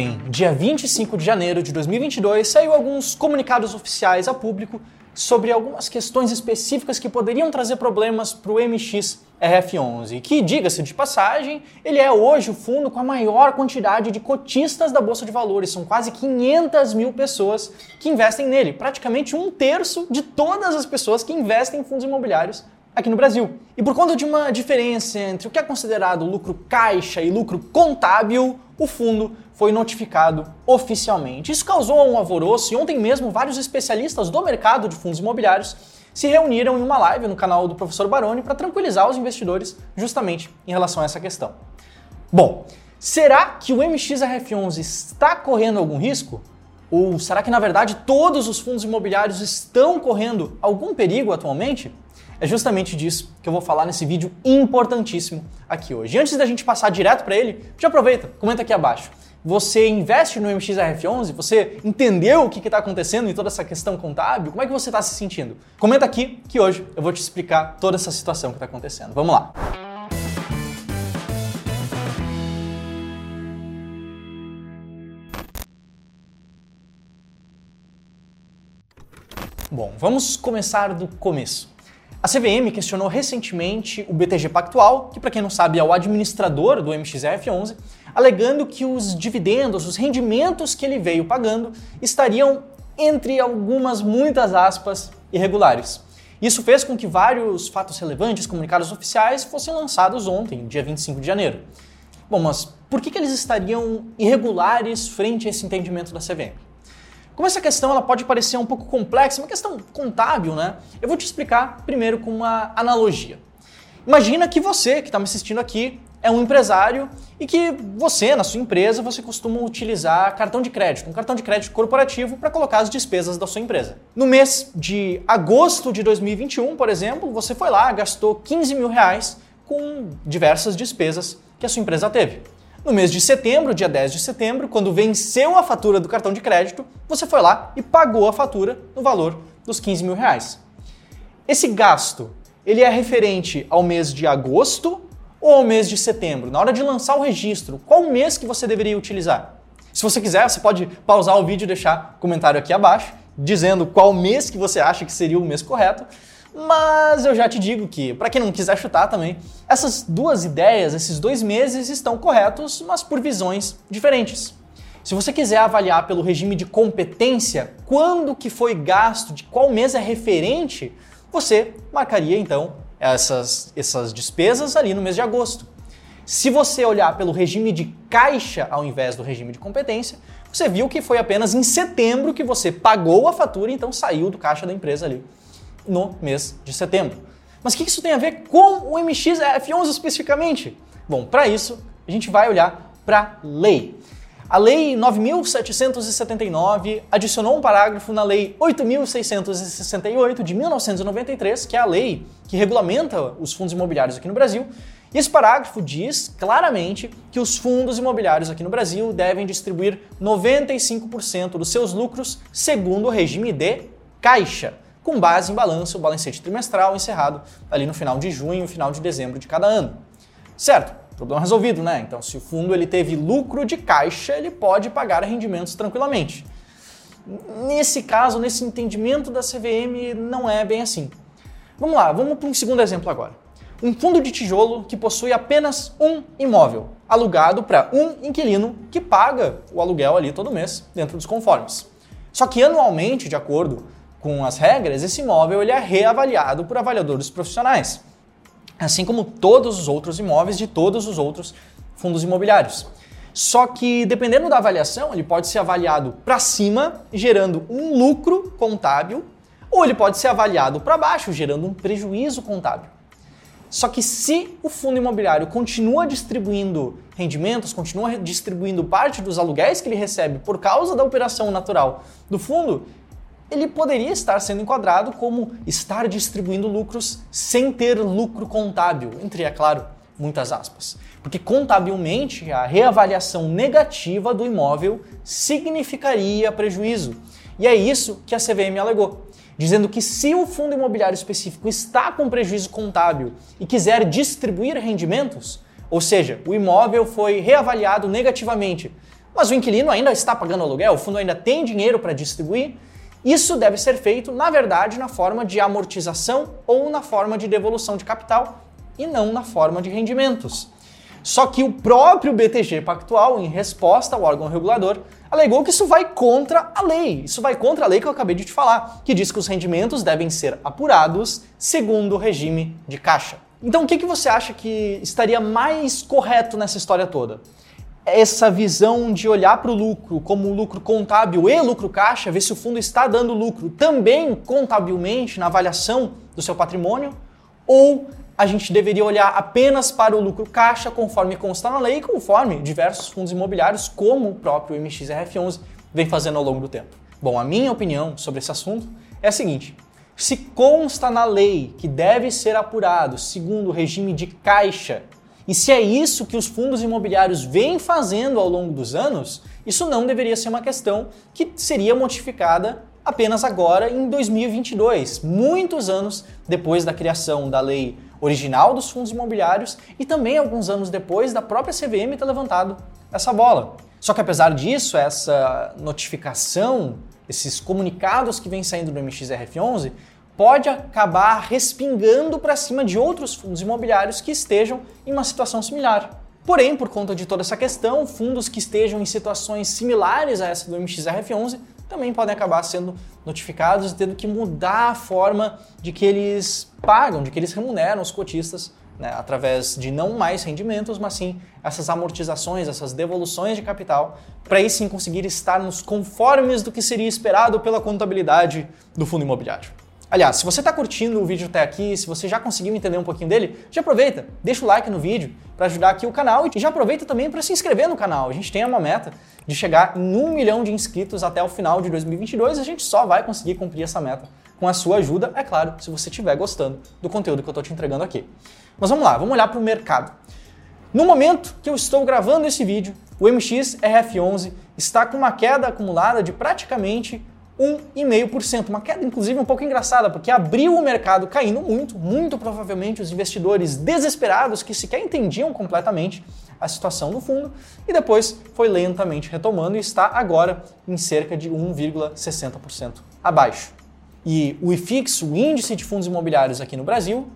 Ontem, dia 25 de janeiro de 2022, saiu alguns comunicados oficiais a público sobre algumas questões específicas que poderiam trazer problemas para o MX RF11, que, diga-se de passagem, ele é hoje o fundo com a maior quantidade de cotistas da Bolsa de Valores. São quase 500 mil pessoas que investem nele, praticamente um terço de todas as pessoas que investem em fundos imobiliários aqui no Brasil. E por conta de uma diferença entre o que é considerado lucro caixa e lucro contábil, o fundo foi notificado oficialmente. Isso causou um alvoroço e ontem mesmo vários especialistas do mercado de fundos imobiliários se reuniram em uma live no canal do professor Baroni para tranquilizar os investidores justamente em relação a essa questão. Bom, será que o MXRF11 está correndo algum risco? Ou será que na verdade todos os fundos imobiliários estão correndo algum perigo atualmente? É justamente disso que eu vou falar nesse vídeo importantíssimo aqui hoje. Antes da gente passar direto para ele, já aproveita, comenta aqui abaixo. Você investe no MXRF11? Você entendeu o que está acontecendo em toda essa questão contábil? Como é que você está se sentindo? Comenta aqui que hoje eu vou te explicar toda essa situação que está acontecendo. Vamos lá! Bom, vamos começar do começo. A CVM questionou recentemente o BTG Pactual, que para quem não sabe é o administrador do MXRF11, alegando que os dividendos, os rendimentos que ele veio pagando estariam entre algumas muitas aspas irregulares. Isso fez com que vários fatos relevantes, comunicados oficiais, fossem lançados ontem, dia 25 de janeiro. Bom, mas por que, que eles estariam irregulares frente a esse entendimento da CVM? Como essa questão ela pode parecer um pouco complexa, uma questão contábil, né? Eu vou te explicar primeiro com uma analogia. Imagina que você que está me assistindo aqui é um empresário e que você, na sua empresa, você costuma utilizar cartão de crédito, um cartão de crédito corporativo para colocar as despesas da sua empresa. No mês de agosto de 2021, por exemplo, você foi lá, gastou 15 mil reais com diversas despesas que a sua empresa teve. No mês de setembro, dia 10 de setembro, quando venceu a fatura do cartão de crédito, você foi lá e pagou a fatura no valor dos 15 mil reais. Esse gasto, ele é referente ao mês de agosto ou ao mês de setembro? Na hora de lançar o registro, qual mês que você deveria utilizar? Se você quiser, você pode pausar o vídeo e deixar comentário aqui abaixo, dizendo qual mês que você acha que seria o mês correto. Mas eu já te digo que, para quem não quiser chutar também, essas duas ideias, esses dois meses estão corretos, mas por visões diferentes. Se você quiser avaliar pelo regime de competência quando que foi gasto, de qual mês é referente, você marcaria então essas, essas despesas ali no mês de agosto. Se você olhar pelo regime de caixa ao invés do regime de competência, você viu que foi apenas em setembro que você pagou a fatura então saiu do caixa da empresa ali no mês de setembro. Mas o que isso tem a ver com o MXF11 especificamente? Bom, para isso a gente vai olhar para a lei. A Lei 9.779 adicionou um parágrafo na Lei 8.668 de 1993, que é a lei que regulamenta os fundos imobiliários aqui no Brasil. E esse parágrafo diz claramente que os fundos imobiliários aqui no Brasil devem distribuir 95% dos seus lucros segundo o regime de caixa com base em balanço, o balancete trimestral encerrado ali no final de junho final de dezembro de cada ano. Certo? Problema resolvido, né? Então, se o fundo ele teve lucro de caixa, ele pode pagar rendimentos tranquilamente. Nesse caso, nesse entendimento da CVM, não é bem assim. Vamos lá, vamos para um segundo exemplo agora. Um fundo de tijolo que possui apenas um imóvel, alugado para um inquilino que paga o aluguel ali todo mês, dentro dos conformes. Só que anualmente, de acordo com as regras, esse imóvel ele é reavaliado por avaliadores profissionais, assim como todos os outros imóveis de todos os outros fundos imobiliários. Só que dependendo da avaliação, ele pode ser avaliado para cima, gerando um lucro contábil, ou ele pode ser avaliado para baixo, gerando um prejuízo contábil. Só que se o fundo imobiliário continua distribuindo rendimentos, continua distribuindo parte dos aluguéis que ele recebe por causa da operação natural do fundo, ele poderia estar sendo enquadrado como estar distribuindo lucros sem ter lucro contábil, entre, é claro, muitas aspas. Porque contabilmente a reavaliação negativa do imóvel significaria prejuízo. E é isso que a CVM alegou, dizendo que se o fundo imobiliário específico está com prejuízo contábil e quiser distribuir rendimentos, ou seja, o imóvel foi reavaliado negativamente, mas o inquilino ainda está pagando aluguel, o fundo ainda tem dinheiro para distribuir, isso deve ser feito, na verdade, na forma de amortização ou na forma de devolução de capital e não na forma de rendimentos. Só que o próprio BTG Pactual, em resposta ao órgão regulador, alegou que isso vai contra a lei. Isso vai contra a lei que eu acabei de te falar, que diz que os rendimentos devem ser apurados segundo o regime de caixa. Então, o que, que você acha que estaria mais correto nessa história toda? Essa visão de olhar para o lucro como lucro contábil e lucro caixa, ver se o fundo está dando lucro também contabilmente na avaliação do seu patrimônio, ou a gente deveria olhar apenas para o lucro caixa conforme consta na lei e conforme diversos fundos imobiliários, como o próprio MXRF11 vem fazendo ao longo do tempo. Bom, a minha opinião sobre esse assunto é a seguinte: se consta na lei que deve ser apurado segundo o regime de caixa e se é isso que os fundos imobiliários vêm fazendo ao longo dos anos, isso não deveria ser uma questão que seria modificada apenas agora em 2022, muitos anos depois da criação da lei original dos fundos imobiliários e também alguns anos depois da própria CVM ter levantado essa bola. Só que apesar disso, essa notificação, esses comunicados que vêm saindo do MXRF11 pode acabar respingando para cima de outros fundos imobiliários que estejam em uma situação similar. Porém, por conta de toda essa questão, fundos que estejam em situações similares a essa do MXRF11 também podem acabar sendo notificados e tendo que mudar a forma de que eles pagam, de que eles remuneram os cotistas, né, através de não mais rendimentos, mas sim essas amortizações, essas devoluções de capital, para aí sim conseguir estar nos conformes do que seria esperado pela contabilidade do fundo imobiliário. Aliás, se você está curtindo o vídeo até aqui, se você já conseguiu entender um pouquinho dele, já aproveita, deixa o like no vídeo para ajudar aqui o canal e já aproveita também para se inscrever no canal. A gente tem uma meta de chegar em um milhão de inscritos até o final de 2022 e a gente só vai conseguir cumprir essa meta com a sua ajuda, é claro, se você estiver gostando do conteúdo que eu estou te entregando aqui. Mas vamos lá, vamos olhar para o mercado. No momento que eu estou gravando esse vídeo, o MXRF11 está com uma queda acumulada de praticamente 1,5%. Uma queda, inclusive, um pouco engraçada, porque abriu o mercado caindo muito, muito provavelmente os investidores desesperados que sequer entendiam completamente a situação do fundo e depois foi lentamente retomando e está agora em cerca de 1,60% abaixo. E o IFIX, o índice de fundos imobiliários aqui no Brasil,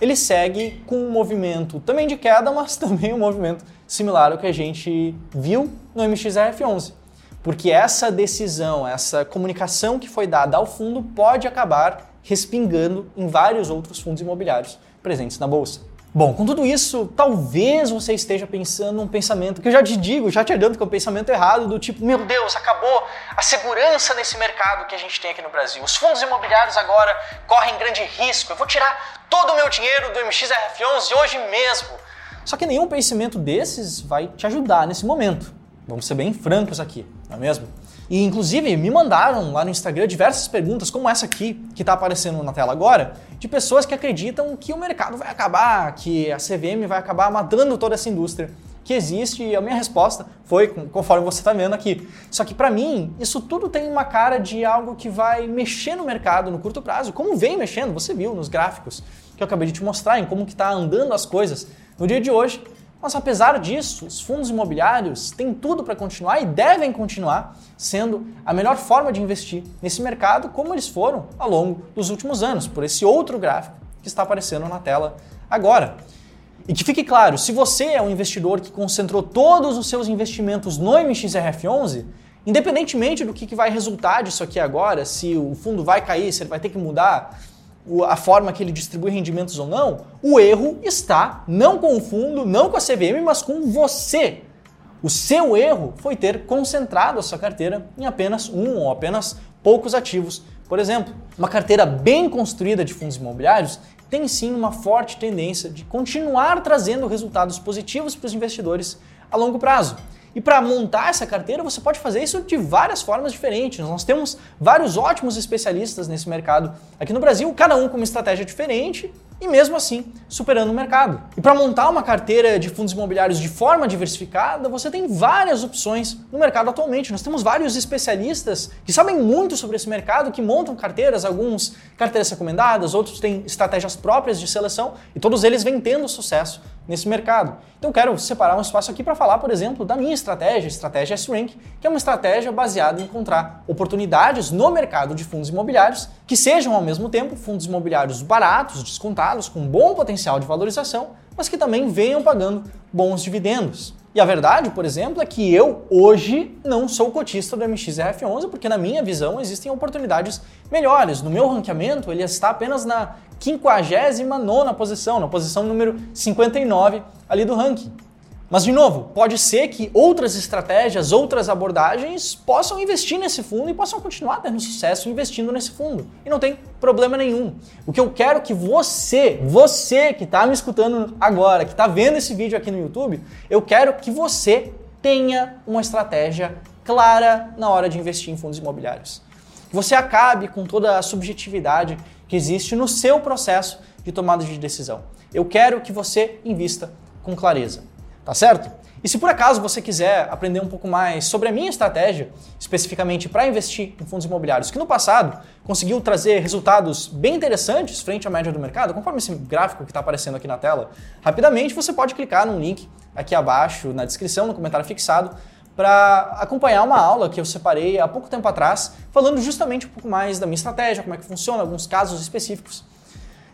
ele segue com um movimento também de queda, mas também um movimento similar ao que a gente viu no MXRF11 porque essa decisão, essa comunicação que foi dada ao fundo pode acabar respingando em vários outros fundos imobiliários presentes na bolsa. Bom, com tudo isso, talvez você esteja pensando um pensamento que eu já te digo, já te adianto que é um pensamento errado, do tipo, meu Deus, acabou a segurança nesse mercado que a gente tem aqui no Brasil. Os fundos imobiliários agora correm grande risco. Eu vou tirar todo o meu dinheiro do MXRF11 hoje mesmo. Só que nenhum pensamento desses vai te ajudar nesse momento. Vamos ser bem francos aqui, não é mesmo? E inclusive me mandaram lá no Instagram diversas perguntas, como essa aqui, que está aparecendo na tela agora, de pessoas que acreditam que o mercado vai acabar, que a CVM vai acabar matando toda essa indústria que existe e a minha resposta foi conforme você está vendo aqui. Só que para mim, isso tudo tem uma cara de algo que vai mexer no mercado no curto prazo, como vem mexendo, você viu nos gráficos que eu acabei de te mostrar, em como que está andando as coisas no dia de hoje. Mas apesar disso, os fundos imobiliários têm tudo para continuar e devem continuar sendo a melhor forma de investir nesse mercado, como eles foram ao longo dos últimos anos, por esse outro gráfico que está aparecendo na tela agora. E que fique claro, se você é um investidor que concentrou todos os seus investimentos no MXRF11, independentemente do que vai resultar disso aqui agora, se o fundo vai cair, se ele vai ter que mudar a forma que ele distribui rendimentos ou não, o erro está não com o fundo, não com a CVM, mas com você. O seu erro foi ter concentrado a sua carteira em apenas um ou apenas poucos ativos. Por exemplo, uma carteira bem construída de fundos imobiliários tem sim uma forte tendência de continuar trazendo resultados positivos para os investidores a longo prazo. E para montar essa carteira, você pode fazer isso de várias formas diferentes. Nós temos vários ótimos especialistas nesse mercado aqui no Brasil, cada um com uma estratégia diferente, e mesmo assim superando o mercado. E para montar uma carteira de fundos imobiliários de forma diversificada, você tem várias opções no mercado atualmente. Nós temos vários especialistas que sabem muito sobre esse mercado, que montam carteiras, alguns carteiras recomendadas, outros têm estratégias próprias de seleção e todos eles vêm tendo sucesso nesse mercado. Então quero separar um espaço aqui para falar, por exemplo, da minha estratégia, estratégia S-Rank, que é uma estratégia baseada em encontrar oportunidades no mercado de fundos imobiliários que sejam ao mesmo tempo fundos imobiliários baratos, descontados, com bom potencial de valorização, mas que também venham pagando bons dividendos. E a verdade, por exemplo, é que eu hoje não sou cotista do MXRF11 porque na minha visão existem oportunidades melhores. No meu ranqueamento ele está apenas na 59 posição, na posição número 59 ali do ranking. Mas, de novo, pode ser que outras estratégias, outras abordagens possam investir nesse fundo e possam continuar tendo sucesso investindo nesse fundo. E não tem problema nenhum. O que eu quero que você, você que está me escutando agora, que está vendo esse vídeo aqui no YouTube, eu quero que você tenha uma estratégia clara na hora de investir em fundos imobiliários. Que você acabe com toda a subjetividade que existe no seu processo de tomada de decisão. Eu quero que você invista com clareza tá certo? E se por acaso você quiser aprender um pouco mais sobre a minha estratégia, especificamente para investir em fundos imobiliários, que no passado conseguiu trazer resultados bem interessantes frente à média do mercado, conforme esse gráfico que está aparecendo aqui na tela, rapidamente você pode clicar no link aqui abaixo na descrição, no comentário fixado, para acompanhar uma aula que eu separei há pouco tempo atrás, falando justamente um pouco mais da minha estratégia, como é que funciona, alguns casos específicos.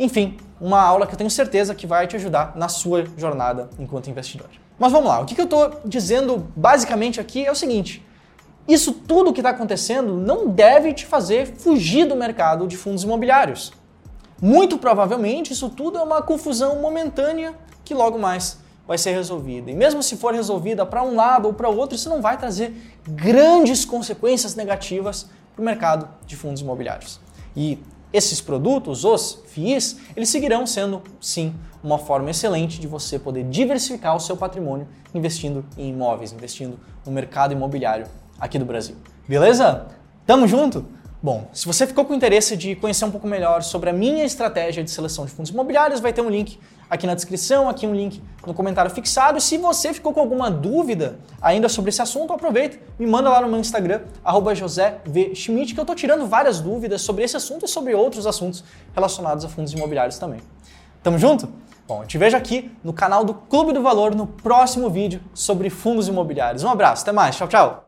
Enfim, uma aula que eu tenho certeza que vai te ajudar na sua jornada enquanto investidor. Mas vamos lá, o que, eu estou dizendo basicamente aqui é o seguinte: isso tudo que está acontecendo não deve te fazer fugir do mercado de fundos imobiliários. Muito provavelmente isso tudo é uma confusão momentânea que logo mais vai ser resolvida. E mesmo se for resolvida para um lado ou para outro, isso não vai trazer grandes consequências negativas para o mercado de fundos imobiliários. E esses produtos, os FIIs, eles seguirão sendo, sim, uma forma excelente de você poder diversificar o seu patrimônio investindo em imóveis, investindo no mercado imobiliário aqui do Brasil. Beleza? Tamo junto? Bom, se você ficou com interesse de conhecer um pouco melhor sobre a minha estratégia de seleção de fundos imobiliários, vai ter um link aqui na descrição, aqui um link no comentário fixado. Se você ficou com alguma dúvida ainda sobre esse assunto, aproveita, me manda lá no meu Instagram, @josé_v_schmidt, que eu estou tirando várias dúvidas sobre esse assunto e sobre outros assuntos relacionados a fundos imobiliários também. Tamo junto? Bom, eu te vejo aqui no canal do Clube do Valor no próximo vídeo sobre fundos imobiliários. Um abraço, até mais, tchau, tchau!